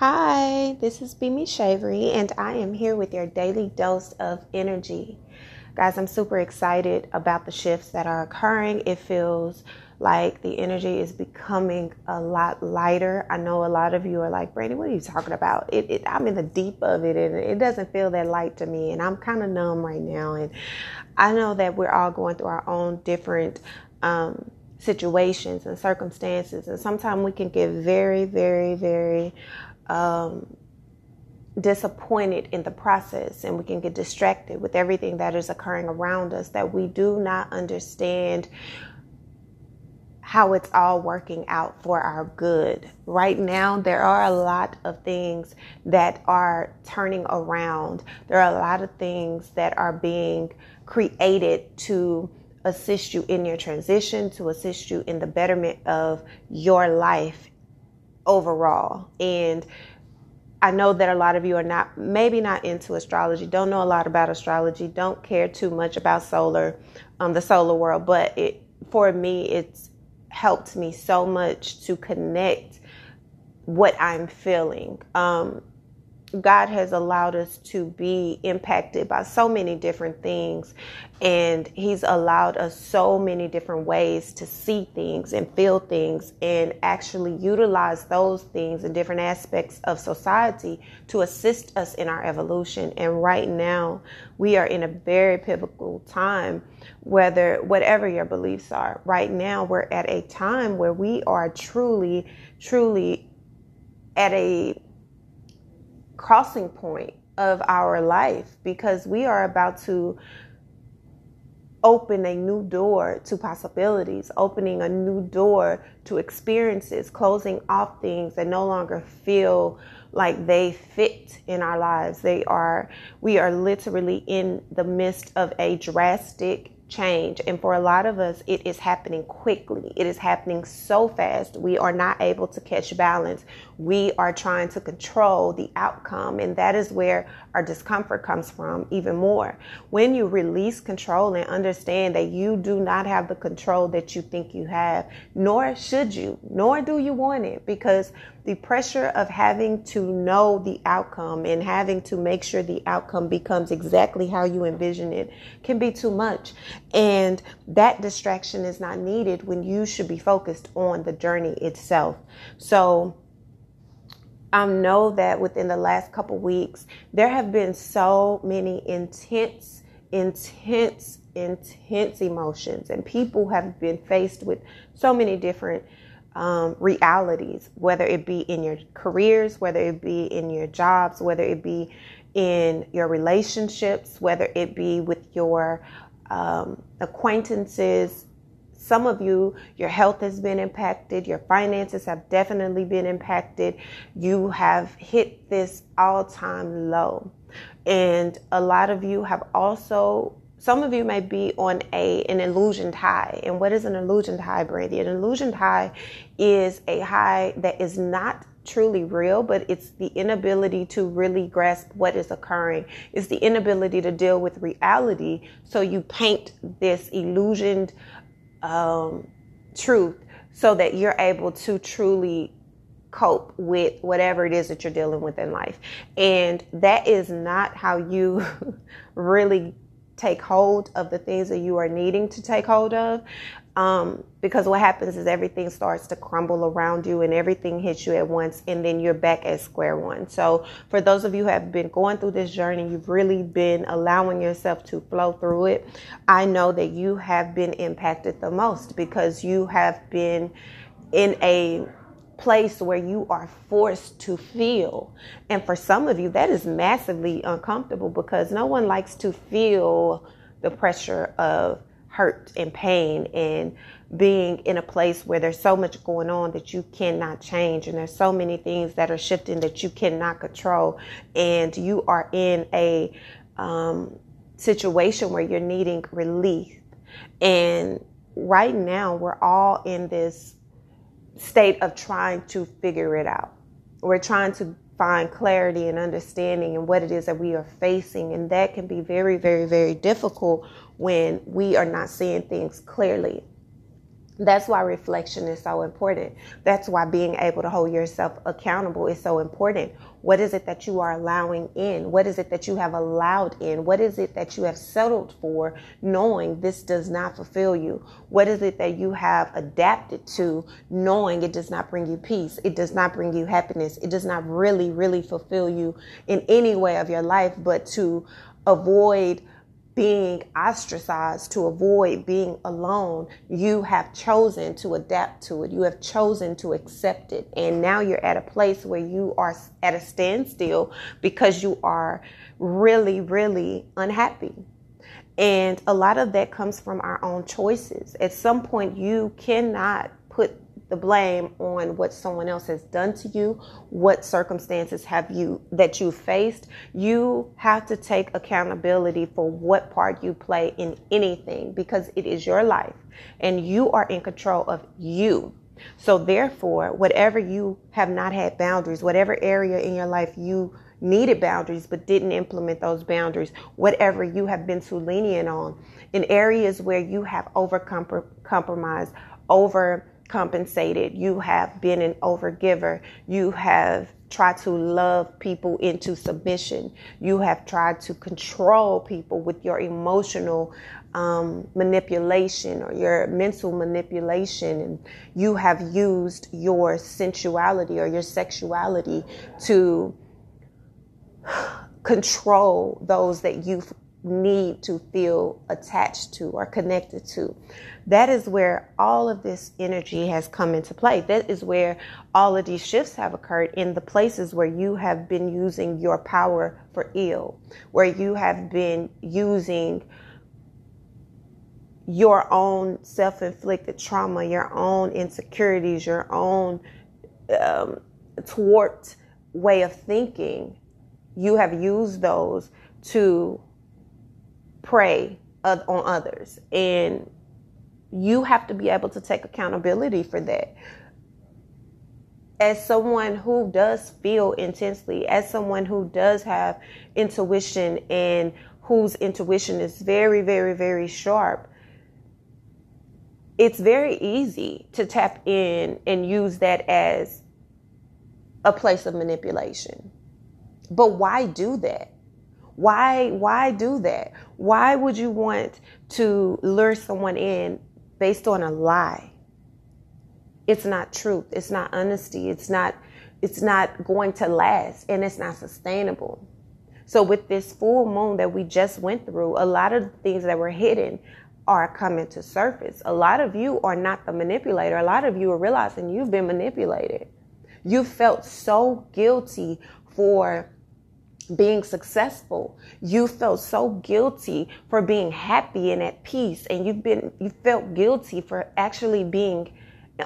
Hi, this is Bimi Shavery, and I am here with your daily dose of energy. Guys, I'm super excited about the shifts that are occurring. It feels like the energy is becoming a lot lighter. I know a lot of you are like, Brandy, what are you talking about? It, it, I'm in the deep of it, and it doesn't feel that light to me, and I'm kind of numb right now. And I know that we're all going through our own different. Um, situations and circumstances and sometimes we can get very very very um, disappointed in the process and we can get distracted with everything that is occurring around us that we do not understand how it's all working out for our good. Right now, there are a lot of things that are turning around. There are a lot of things that are being created to assist you in your transition, to assist you in the betterment of your life overall. And I know that a lot of you are not, maybe not into astrology, don't know a lot about astrology, don't care too much about solar, um, the solar world, but it, for me, it's helped me so much to connect what I'm feeling. Um, God has allowed us to be impacted by so many different things, and He's allowed us so many different ways to see things and feel things and actually utilize those things in different aspects of society to assist us in our evolution. And right now, we are in a very pivotal time, whether whatever your beliefs are. Right now, we're at a time where we are truly, truly at a crossing point of our life because we are about to open a new door to possibilities, opening a new door to experiences, closing off things that no longer feel like they fit in our lives. They are, we are literally in the midst of a drastic change. And for a lot of us, it is happening quickly. It is happening so fast. We are not able to catch balance. We are trying to control the outcome. And that is where our discomfort comes from even more. When you release control and understand that you do not have the control that you think you have, nor should you, nor do you want it, because the pressure of having to know the outcome and having to make sure the outcome becomes exactly how you envision it can be too much. And that distraction is not needed when you should be focused on the journey itself. So, I know that within the last couple weeks, there have been so many intense, intense, intense emotions, and people have been faced with so many different um, realities, whether it be in your careers, whether it be in your jobs, whether it be in your relationships, whether it be with your um, acquaintances. Some of you, your health has been impacted, your finances have definitely been impacted. You have hit this all time low. And a lot of you have also some of you may be on a an illusioned high. And what is an illusioned high, Brandy? An illusioned high is a high that is not truly real, but it's the inability to really grasp what is occurring. It's the inability to deal with reality. So you paint this illusioned um, truth so that you're able to truly cope with whatever it is that you're dealing with in life. And that is not how you really take hold of the things that you are needing to take hold of. Um, because what happens is everything starts to crumble around you and everything hits you at once, and then you're back at square one. So, for those of you who have been going through this journey, you've really been allowing yourself to flow through it. I know that you have been impacted the most because you have been in a place where you are forced to feel. And for some of you, that is massively uncomfortable because no one likes to feel the pressure of hurt and pain and being in a place where there's so much going on that you cannot change. And there's so many things that are shifting that you cannot control. And you are in a um, situation where you're needing relief. And right now we're all in this state of trying to figure it out. We're trying to find clarity and understanding and what it is that we are facing. And that can be very, very, very difficult when we are not seeing things clearly. That's why reflection is so important. That's why being able to hold yourself accountable is so important. What is it that you are allowing in? What is it that you have allowed in? What is it that you have settled for knowing this does not fulfill you? What is it that you have adapted to knowing it does not bring you peace? It does not bring you happiness. It does not really, really fulfill you in any way of your life, but to avoid being ostracized, to avoid being alone, you have chosen to adapt to it. You have chosen to accept it. And now you're at a place where you are at a standstill because you are really, really unhappy. And a lot of that comes from our own choices. At some point, you cannot the blame on what someone else has done to you, what circumstances have you that you faced. You have to take accountability for what part you play in anything because it is your life and you are in control of you. So therefore, whatever you have not had boundaries, whatever area in your life you needed boundaries but didn't implement those boundaries, whatever you have been too lenient on, in areas where you have over compromised, over compensated. You have been an overgiver. You have tried to love people into submission. You have tried to control people with your emotional um, manipulation or your mental manipulation. And you have used your sensuality or your sexuality to control those that you need to feel attached to or connected to. That is where all of this energy has come into play. That is where all of these shifts have occurred in the places where you have been using your power for ill, where you have been using your own self inflicted trauma, your own insecurities, your own um, thwart way of thinking. You have used those to prey on others. And you have to be able to take accountability for that. As someone who does feel intensely, as someone who does have intuition and whose intuition is very, very, very sharp, it's very easy to tap in and use that as a place of manipulation. But why do that? Why why do that? Why would you want to lure someone in based on a lie? It's not truth. It's not honesty. It's not it's not going to last and it's not sustainable. So with this full moon that we just went through, a lot of things that were hidden are coming to surface. A lot of you are not the manipulator. A lot of you are realizing you've been manipulated. You felt so guilty for being successful. You felt so guilty for being happy and at peace and you've been you felt guilty for actually being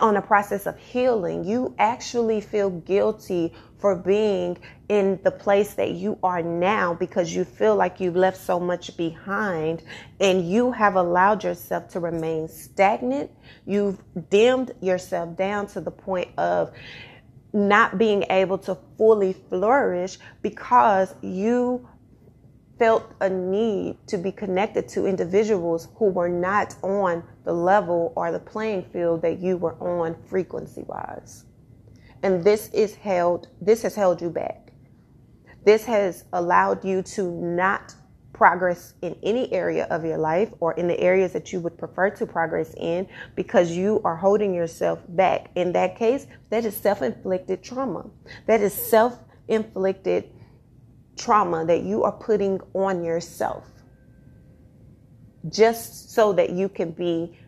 on a process of healing. You actually feel guilty for being in the place that you are now because you feel like you've left so much behind and you have allowed yourself to remain stagnant. You've dimmed yourself down to the point of not being able to fully flourish because you felt a need to be connected to individuals who were not on the level or the playing field that you were on frequency wise. And this is held this has held you back. This has allowed you to not progress in any area of your life or in the areas that you would prefer to progress in because you are holding yourself back. In that case, that is self inflicted trauma. That is self inflicted trauma that you are putting on yourself just so that you can be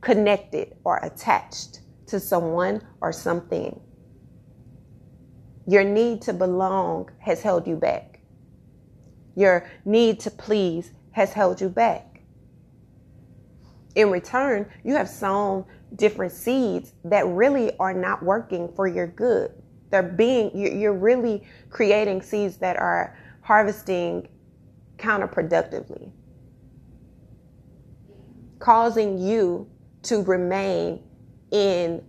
connected or attached to someone or something. Your need to belong has held you back. Your need to please has held you back. In return, you have sown different seeds that really are not working for your good. They're being, you're really creating seeds that are harvesting counterproductively, causing you to remain in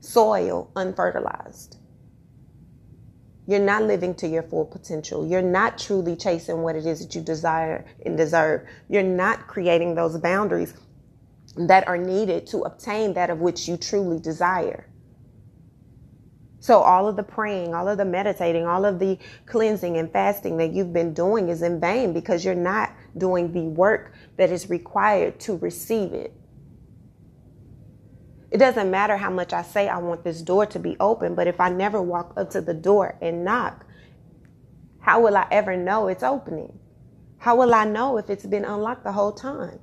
soil unfertilized. You're not living to your full potential. You're not truly chasing what it is that you desire and deserve. You're not creating those boundaries that are needed to obtain that of which you truly desire. So, all of the praying, all of the meditating, all of the cleansing and fasting that you've been doing is in vain because you're not doing the work that is required to receive it. It doesn't matter how much I say I want this door to be open, but if I never walk up to the door and knock, how will I ever know it's opening? How will I know if it's been unlocked the whole time?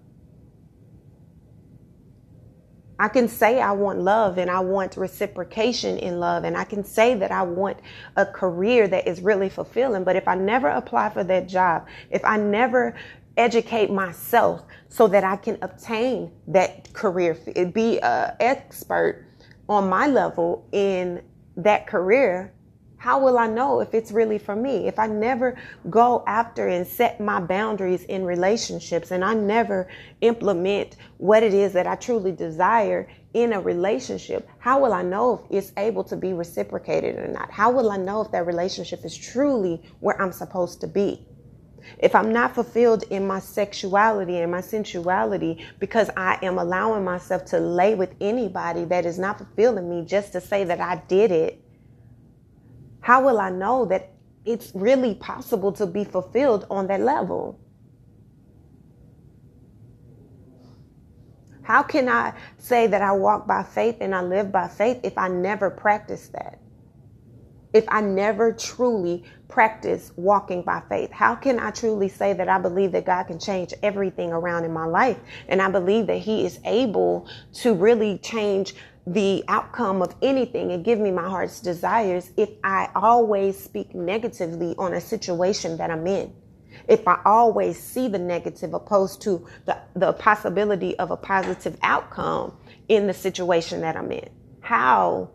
I can say I want love and I want reciprocation in love, and I can say that I want a career that is really fulfilling. But if I never apply for that job, if I never educate myself so that I can obtain that career, be an expert on my level in that career, how will I know if it's really for me? If I never go after and set my boundaries in relationships and I never implement what it is that I truly desire in a relationship, how will I know if it's able to be reciprocated or not? How will I know if that relationship is truly where I'm supposed to be? If I'm not fulfilled in my sexuality and my sensuality because I am allowing myself to lay with anybody that is not fulfilling me just to say that I did it, how will I know that it's really possible to be fulfilled on that level? How can I say that I walk by faith and I live by faith if I never practice that? If I never truly practice walking by faith? How can I truly say that I believe that God can change everything around in my life? And I believe that He is able to really change the outcome of anything and give me my heart's desires if I always speak negatively on a situation that I'm in. If I always see the negative opposed to the, the possibility of a positive outcome in the situation that I'm in. How,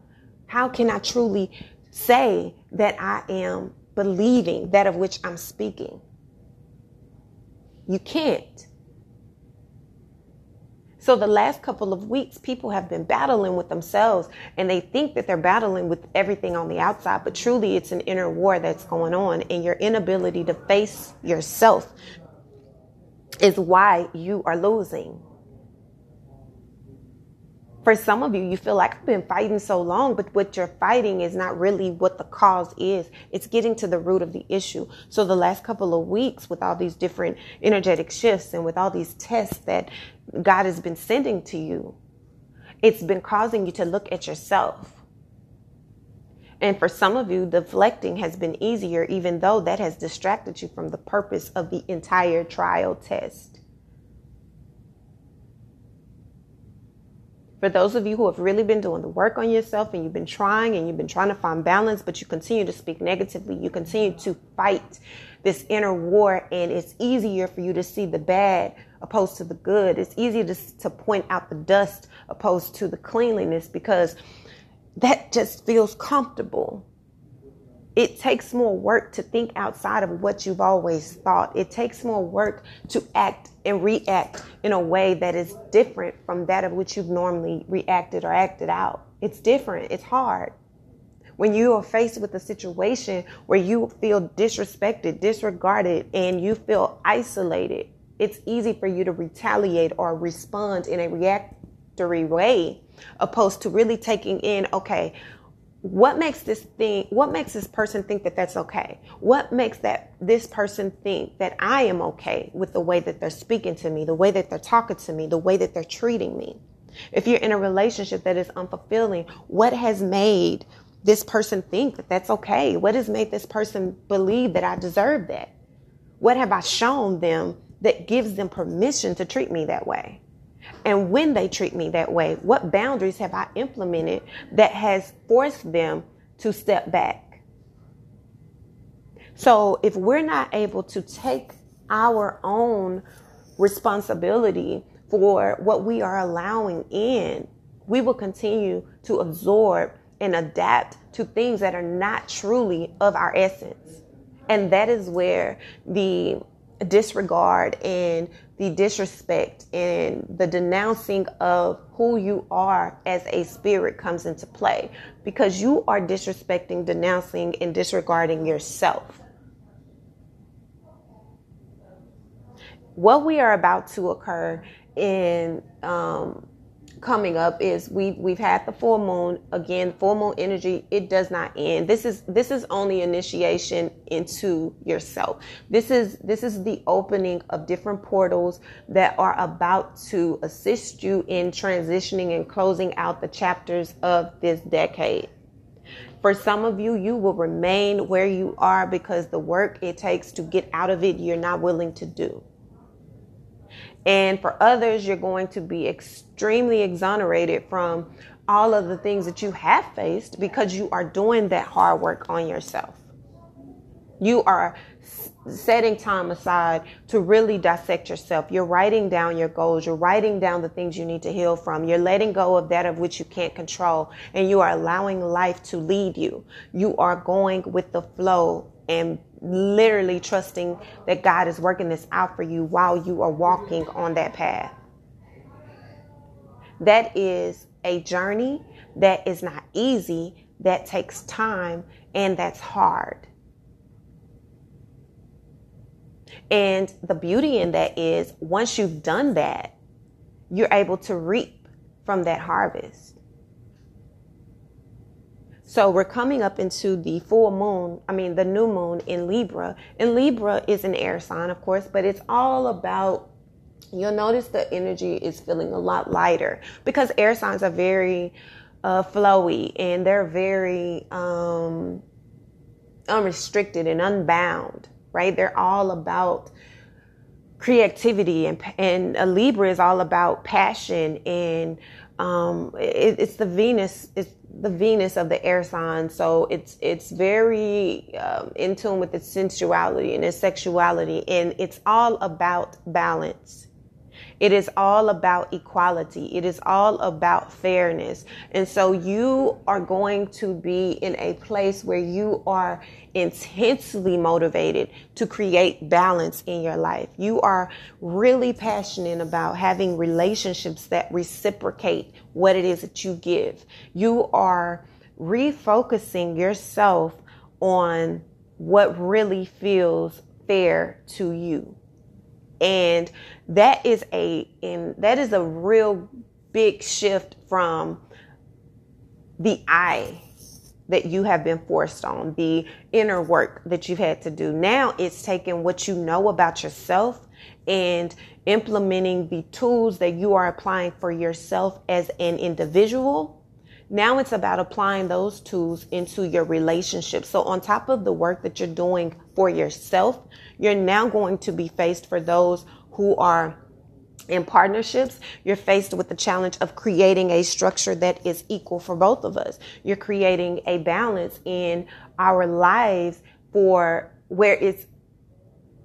how can I truly say that I am believing that of which I'm speaking? You can't. So the last couple of weeks, people have been battling with themselves and they think that they're battling with everything on the outside, but truly it's an inner war that's going on and your inability to face yourself is why you are losing. For some of you, you feel like I've been fighting so long, but what you're fighting is not really what the cause is. It's getting to the root of the issue. So the last couple of weeks with all these different energetic shifts and with all these tests that God has been sending to you, it's been causing you to look at yourself. And for some of you, deflecting has been easier, even though that has distracted you from the purpose of the entire trial test. For those of you who have really been doing the work on yourself and you've been trying and you've been trying to find balance, but you continue to speak negatively, you continue to fight this inner war, and it's easier for you to see the bad opposed to the good. It's easier to, to point out the dust opposed to the cleanliness because that just feels comfortable it takes more work to think outside of what you've always thought. It takes more work to act and react in a way that is different from that of which you've normally reacted or acted out. It's different. It's hard. When you are faced with a situation where you feel disrespected, disregarded, and you feel isolated, it's easy for you to retaliate or respond in a reactory way, opposed to really taking in, okay, what makes this thing what makes this person think that that's okay? What makes that this person think that i am okay with the way that they're speaking to me the way that they're talking to me the way that they're treating me? If you're in a relationship that is unfulfilling what has made this person think that that's okay? What has made this person believe that i deserve that? What have i shown them that gives them permission to treat me that way and when they treat me that way, what boundaries have I implemented that has forced them to step back? So if we're not able to take our own responsibility for what we are allowing in, we will continue to absorb and adapt to things that are not truly of our essence. And that is where the disregard and the disrespect and the denouncing of who you are as a spirit comes into play because you are disrespecting, denouncing, and disregarding yourself. What we are about to occur in um, coming up is we we've had the full moon. Again full moon energy it does not end. This is this is only initiation into yourself. This is this is the opening of different portals that are about to assist you in transitioning and closing out the chapters of this decade. For some of you you will remain where you are because the work it takes to get out of it you're not willing to do and for others, you're going to be extremely exonerated from all of the things that you have faced because you are doing that hard work on yourself. You are setting time aside to really dissect yourself. You're writing down your goals. You're writing down the things you need to heal from. You're letting go of that of which you can't control. And you are allowing life to lead you. You are going with the flow and literally trusting that God is working this out for you while you are walking on that path. That is a journey that is not easy, that takes time, and that's hard. And the beauty in that is once you've done that, you're able to reap from that harvest. So we're coming up into the full moon, I mean, the new moon in Libra. And Libra is an air sign, of course, but it's all about, you'll notice the energy is feeling a lot lighter because air signs are very uh, flowy and they're very um, unrestricted and unbound, right? They're all about creativity and and a Libra is all about passion and um, it, it's the Venus it's the Venus of the air sign, so it's it's very um, in tune with its sensuality and its sexuality, and it's all about balance. It is all about equality. It is all about fairness. And so you are going to be in a place where you are intensely motivated to create balance in your life. You are really passionate about having relationships that reciprocate what it is that you give. You are refocusing yourself on what really feels fair to you and that is a in that is a real big shift from the I that you have been forced on, the inner work that you've had to do. Now it's taking what you know about yourself and implementing the tools that you are applying for yourself as an individual. Now it's about applying those tools into your relationship. So on top of the work that you're doing for yourself, you're now going to be faced for those who are in partnerships, you're faced with the challenge of creating a structure that is equal for both of us. You're creating a balance in our lives for where it's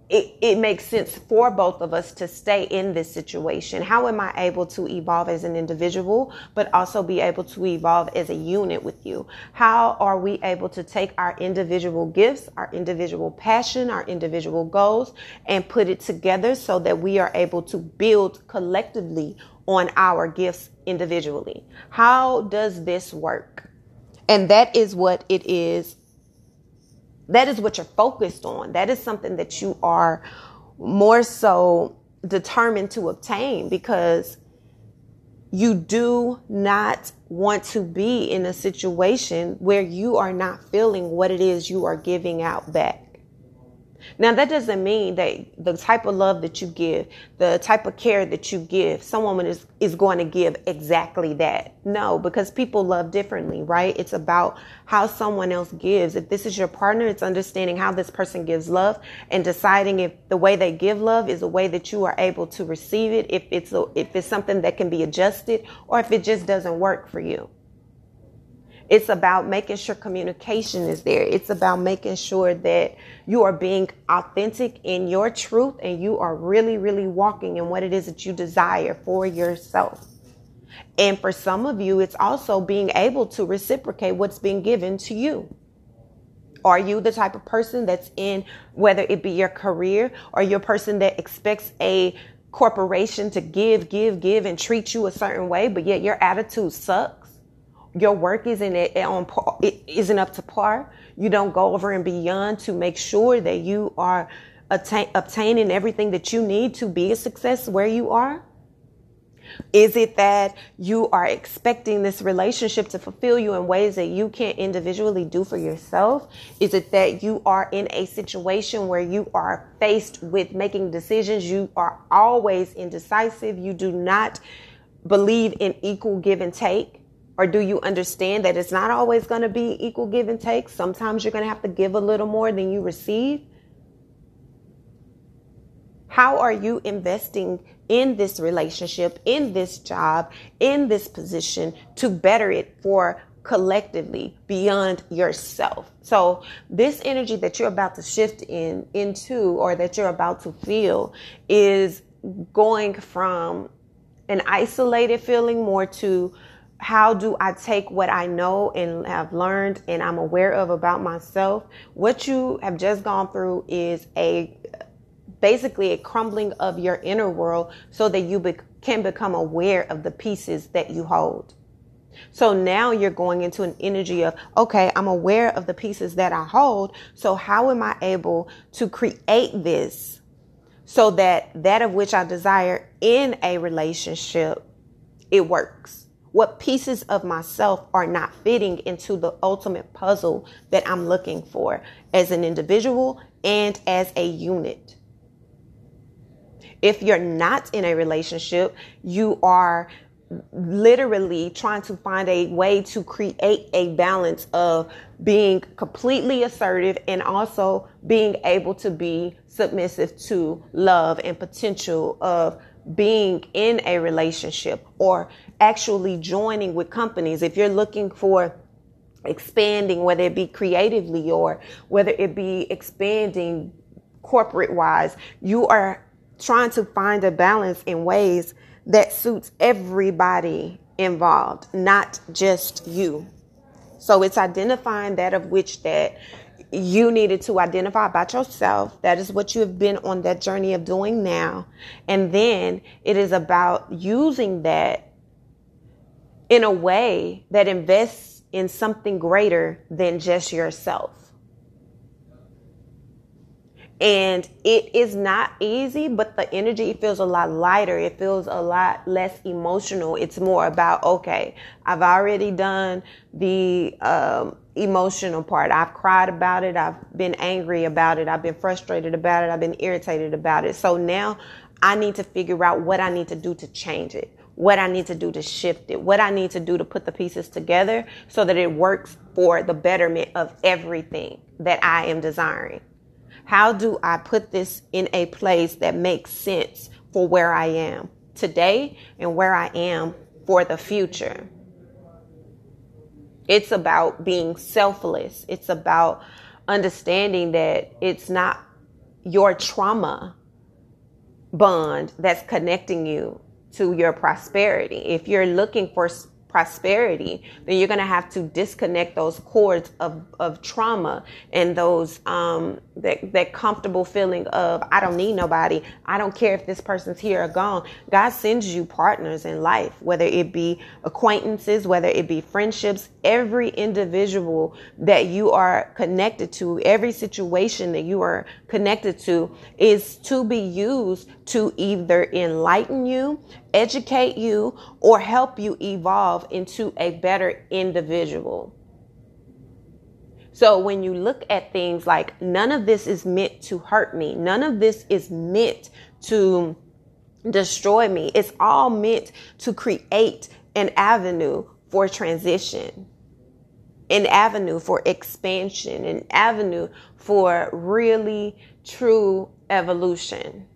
it, it makes sense for both of us to stay in this situation. How am I able to evolve as an individual, but also be able to evolve as a unit with you? How are we able to take our individual gifts, our individual passion, our individual goals, and put it together so that we are able to build collectively on our gifts individually? How does this work? And that is what it is that is what you're focused on. That is something that you are more so determined to obtain because you do not want to be in a situation where you are not feeling what it is you are giving out back. Now, that doesn't mean that the type of love that you give, the type of care that you give, someone is, is going to give exactly that. No, because people love differently, right? It's about how someone else gives. If this is your partner, it's understanding how this person gives love and deciding if the way they give love is a way that you are able to receive it, if it's, a, if it's something that can be adjusted, or if it just doesn't work for you. It's about making sure communication is there. It's about making sure that you are being authentic in your truth and you are really, really walking in what it is that you desire for yourself. And for some of you, it's also being able to reciprocate what's being given to you. Are you the type of person that's in, whether it be your career or your person that expects a corporation to give, give, give and treat you a certain way, but yet your attitude sucks? Your work isn't on par, it isn't up to par. You don't go over and beyond to make sure that you are attain, obtaining everything that you need to be a success where you are. Is it that you are expecting this relationship to fulfill you in ways that you can't individually do for yourself? Is it that you are in a situation where you are faced with making decisions? You are always indecisive. You do not believe in equal give and take? Or do you understand that it's not always going to be equal give and take? Sometimes you're going to have to give a little more than you receive. How are you investing in this relationship, in this job, in this position to better it for collectively beyond yourself. So this energy that you're about to shift in into or that you're about to feel is going from an isolated feeling more to how do I take what I know and have learned and I'm aware of about myself? What you have just gone through is a basically a crumbling of your inner world so that you be- can become aware of the pieces that you hold. So now you're going into an energy of, okay, I'm aware of the pieces that I hold. So how am I able to create this so that that of which I desire in a relationship, it works? What pieces of myself are not fitting into the ultimate puzzle that I'm looking for as an individual and as a unit? If you're not in a relationship, you are literally trying to find a way to create a balance of being completely assertive and also being able to be submissive to love and potential of being in a relationship or actually joining with companies. If you're looking for expanding, whether it be creatively or whether it be expanding corporate wise, you are trying to find a balance in ways that suits everybody involved, not just you. So it's identifying that of which that you needed to identify about yourself. That is what you have been on that journey of doing now. And then it is about using that in a way that invests in something greater than just yourself. And it is not easy, but the energy feels a lot lighter. It feels a lot less emotional. It's more about, okay, I've already done the um, emotional part. I've cried about it. I've been angry about it. I've been frustrated about it. I've been irritated about it. So now I need to figure out what I need to do to change it, what I need to do to shift it, what I need to do to put the pieces together so that it works for the betterment of everything that I am desiring. How do I put this in a place that makes sense for where I am today and where I am for the future? It's about being selfless. It's about understanding that it's not your trauma bond that's connecting you to your prosperity. If you're looking for prosperity, then you're going to have to disconnect those cords of, of trauma and those um, that, that comfortable feeling of I don't need nobody. I don't care if this person's here or gone. God sends you partners in life, whether it be acquaintances, whether it be friendships, every individual that you are connected to, every situation that you are connected to is to be used to either enlighten you, educate you, or help you evolve into a better individual. So when you look at things like none of this is meant to hurt me, none of this is meant to destroy me. It's all meant to create an avenue for transition, an avenue for expansion, an avenue for really true evolution.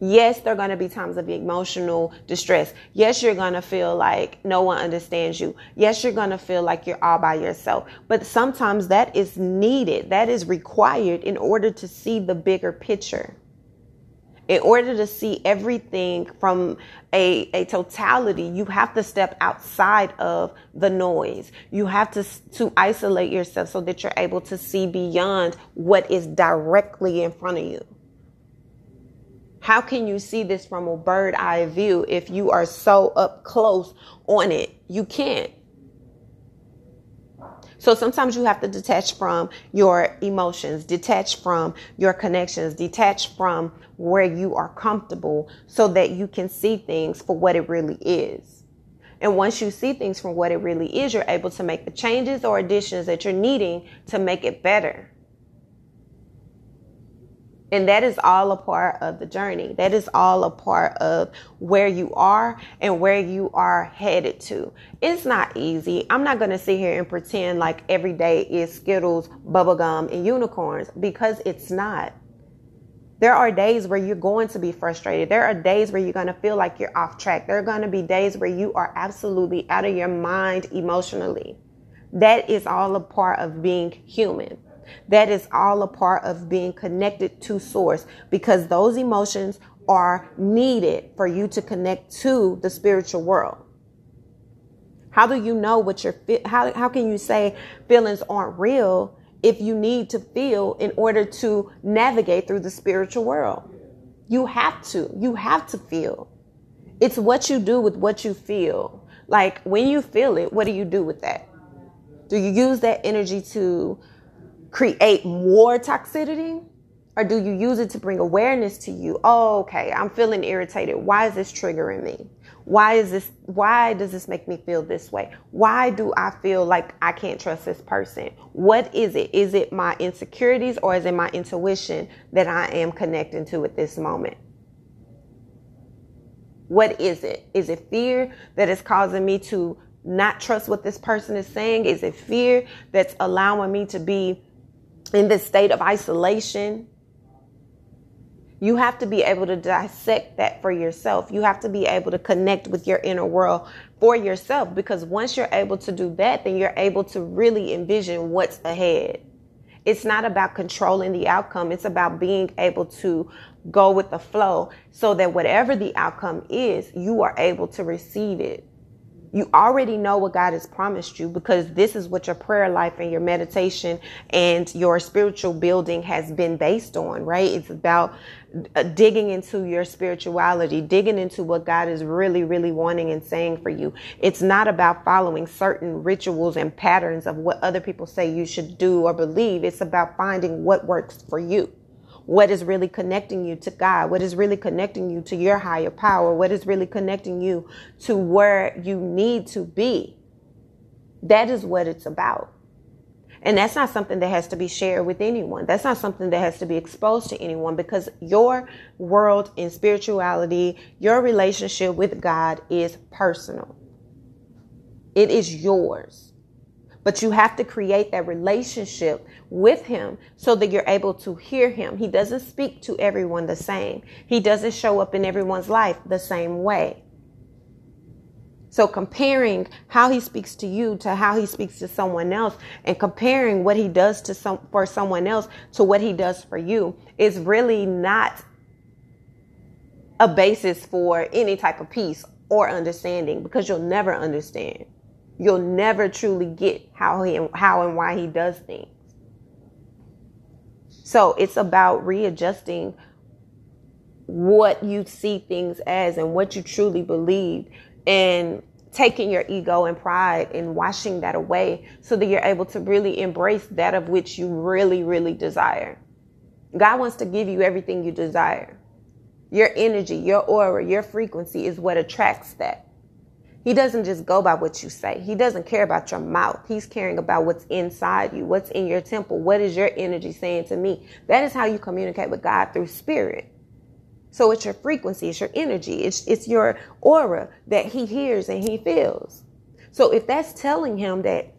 Yes, there are going to be times of emotional distress. Yes, you're going to feel like no one understands you. Yes, you're going to feel like you're all by yourself. But sometimes that is needed, that is required in order to see the bigger picture. In order to see everything from a, a totality, you have to step outside of the noise. You have to, to isolate yourself so that you're able to see beyond what is directly in front of you. How can you see this from a bird eye view if you are so up close on it? You can't. So sometimes you have to detach from your emotions, detach from your connections, detach from where you are comfortable so that you can see things for what it really is. And once you see things from what it really is, you're able to make the changes or additions that you're needing to make it better. And that is all a part of the journey. That is all a part of where you are and where you are headed to. It's not easy. I'm not going to sit here and pretend like every day is Skittles, bubblegum, and unicorns because it's not. There are days where you're going to be frustrated. There are days where you're going to feel like you're off track. There are going to be days where you are absolutely out of your mind emotionally. That is all a part of being human. That is all a part of being connected to source because those emotions are needed for you to connect to the spiritual world. How do you know what your how how can you say feelings aren't real if you need to feel in order to navigate through the spiritual world? You have to. You have to feel. It's what you do with what you feel. Like when you feel it, what do you do with that? Do you use that energy to create more toxicity? Or do you use it to bring awareness to you? Oh, okay, I'm feeling irritated. Why is this triggering me? Why is this why does this make me feel this way? Why do I feel like I can't trust this person? What is it? Is it my insecurities or is it my intuition that I am connecting to at this moment? What is it? Is it fear that is causing me to not trust what this person is saying? Is it fear that's allowing me to be in this state of isolation. You have to be able to dissect that for yourself. You have to be able to connect with your inner world for yourself because once you're able to do that, then you're able to really envision what's ahead. It's not about controlling the outcome. It's about being able to go with the flow so that whatever the outcome is, you are able to receive it you already know what God has promised you because this is what your prayer life and your meditation and your spiritual building has been based on, right? It's about uh, digging into your spirituality, digging into what God is really, really wanting and saying for you. It's not about following certain rituals and patterns of what other people say you should do or believe. It's about finding what works for you what is really connecting you to God, what is really connecting you to your higher power, what is really connecting you to where you need to be. That is what it's about. And that's not something that has to be shared with anyone. That's not something that has to be exposed to anyone because your world in spirituality, your relationship with God is personal. It is yours. But you have to create that relationship with him so that you're able to hear him. He doesn't speak to everyone the same. He doesn't show up in everyone's life the same way. So comparing how he speaks to you to how he speaks to someone else and comparing what he does to some for someone else to what he does for you is really not a basis for any type of peace or understanding because you'll never understand you'll never truly get how he how and why he does things. So it's about readjusting what you see things as and what you truly believe and taking your ego and pride and washing that away so that you're able to really embrace that of which you really really desire. God wants to give you everything you desire. Your energy, your aura, your frequency is what attracts that. He doesn't just go by what you say. He doesn't care about your mouth. He's caring about what's inside you, what's in your temple. What is your energy saying to me? That is how you communicate with God through spirit. So it's your frequency, it's your energy, it's, it's your aura that he hears and he feels. So if that's telling him that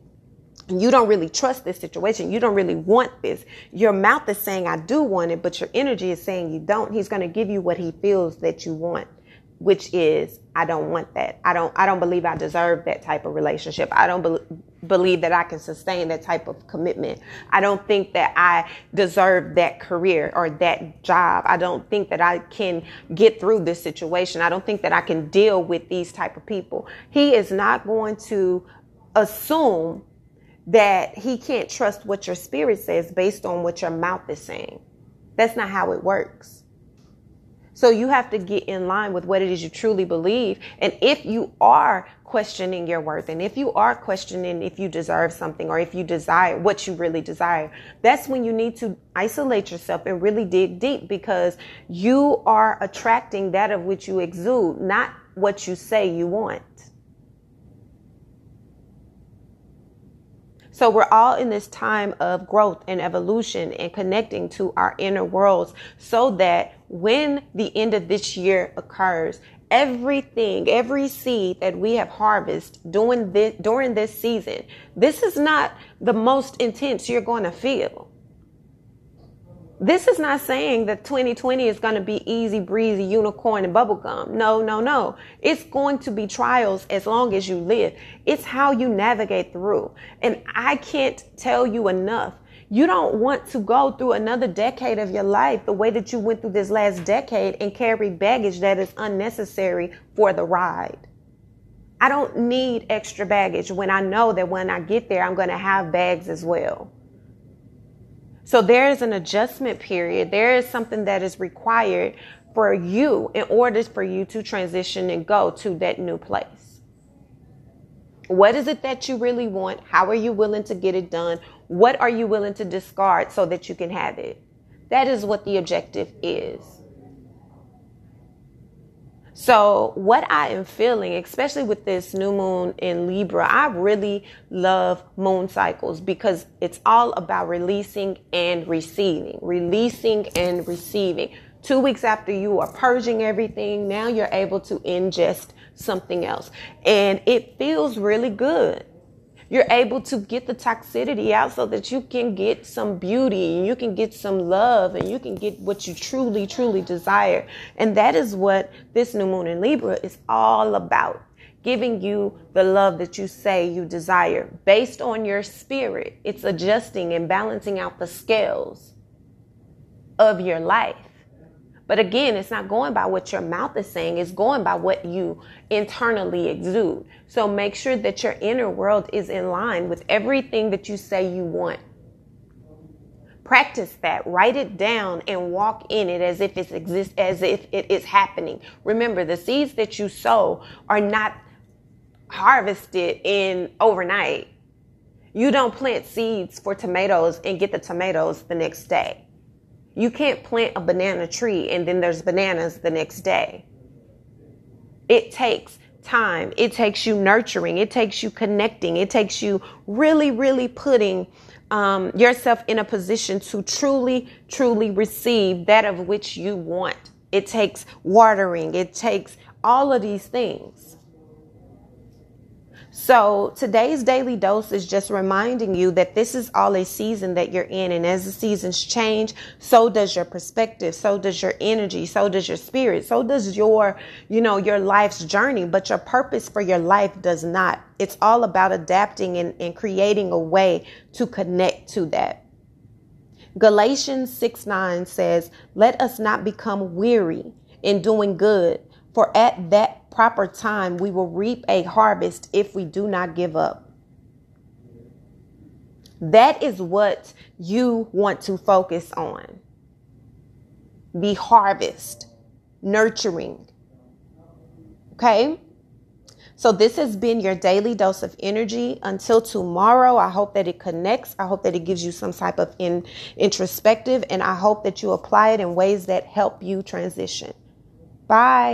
you don't really trust this situation, you don't really want this, your mouth is saying, I do want it, but your energy is saying you don't, he's going to give you what he feels that you want which is I don't want that. I don't I don't believe I deserve that type of relationship. I don't be- believe that I can sustain that type of commitment. I don't think that I deserve that career or that job. I don't think that I can get through this situation. I don't think that I can deal with these type of people. He is not going to assume that he can't trust what your spirit says based on what your mouth is saying. That's not how it works. So you have to get in line with what it is you truly believe. And if you are questioning your worth and if you are questioning if you deserve something or if you desire what you really desire, that's when you need to isolate yourself and really dig deep because you are attracting that of which you exude, not what you say you want. So we're all in this time of growth and evolution and connecting to our inner worlds so that when the end of this year occurs, everything, every seed that we have harvested during this, during this season, this is not the most intense you're going to feel. This is not saying that 2020 is going to be easy breezy, unicorn and bubblegum. No, no, no. It's going to be trials as long as you live. It's how you navigate through. And I can't tell you enough. You don't want to go through another decade of your life the way that you went through this last decade and carry baggage that is unnecessary for the ride. I don't need extra baggage when I know that when I get there, I'm going to have bags as well. So there is an adjustment period. There is something that is required for you in order for you to transition and go to that new place. What is it that you really want? How are you willing to get it done? What are you willing to discard so that you can have it? That is what the objective is. So, what I am feeling, especially with this new moon in Libra, I really love moon cycles because it's all about releasing and receiving, releasing and receiving. Two weeks after you are purging everything, now you're able to ingest something else. And it feels really good you're able to get the toxicity out so that you can get some beauty and you can get some love and you can get what you truly, truly desire. And that is what this new moon in Libra is all about. Giving you the love that you say you desire based on your spirit. It's adjusting and balancing out the scales of your life. But again, it's not going by what your mouth is saying, it's going by what you internally exude. So make sure that your inner world is in line with everything that you say you want. Practice that. Write it down and walk in it as if it exists, as if it is happening. Remember, the seeds that you sow are not harvested in overnight. You don't plant seeds for tomatoes and get the tomatoes the next day. You can't plant a banana tree and then there's bananas the next day. It takes time. It takes you nurturing. It takes you connecting. It takes you really, really putting um, yourself in a position to truly, truly receive that of which you want. It takes watering. It takes all of these things. So today's daily dose is just reminding you that this is all a season that you're in. And as the seasons change, so does your perspective, so does your energy, so does your spirit, so does your, you know, your life's journey. But your purpose for your life does not. It's all about adapting and, and creating a way to connect to that. Galatians 6 9 says, Let us not become weary in doing good, for at that proper time, we will reap a harvest if we do not give up. That is what you want to focus on. The harvest, nurturing. Okay? So, this has been your daily dose of energy. Until tomorrow, I hope that it connects. I hope that it gives you some type of in, introspective, and I hope that you apply it in ways that help you transition. Bye.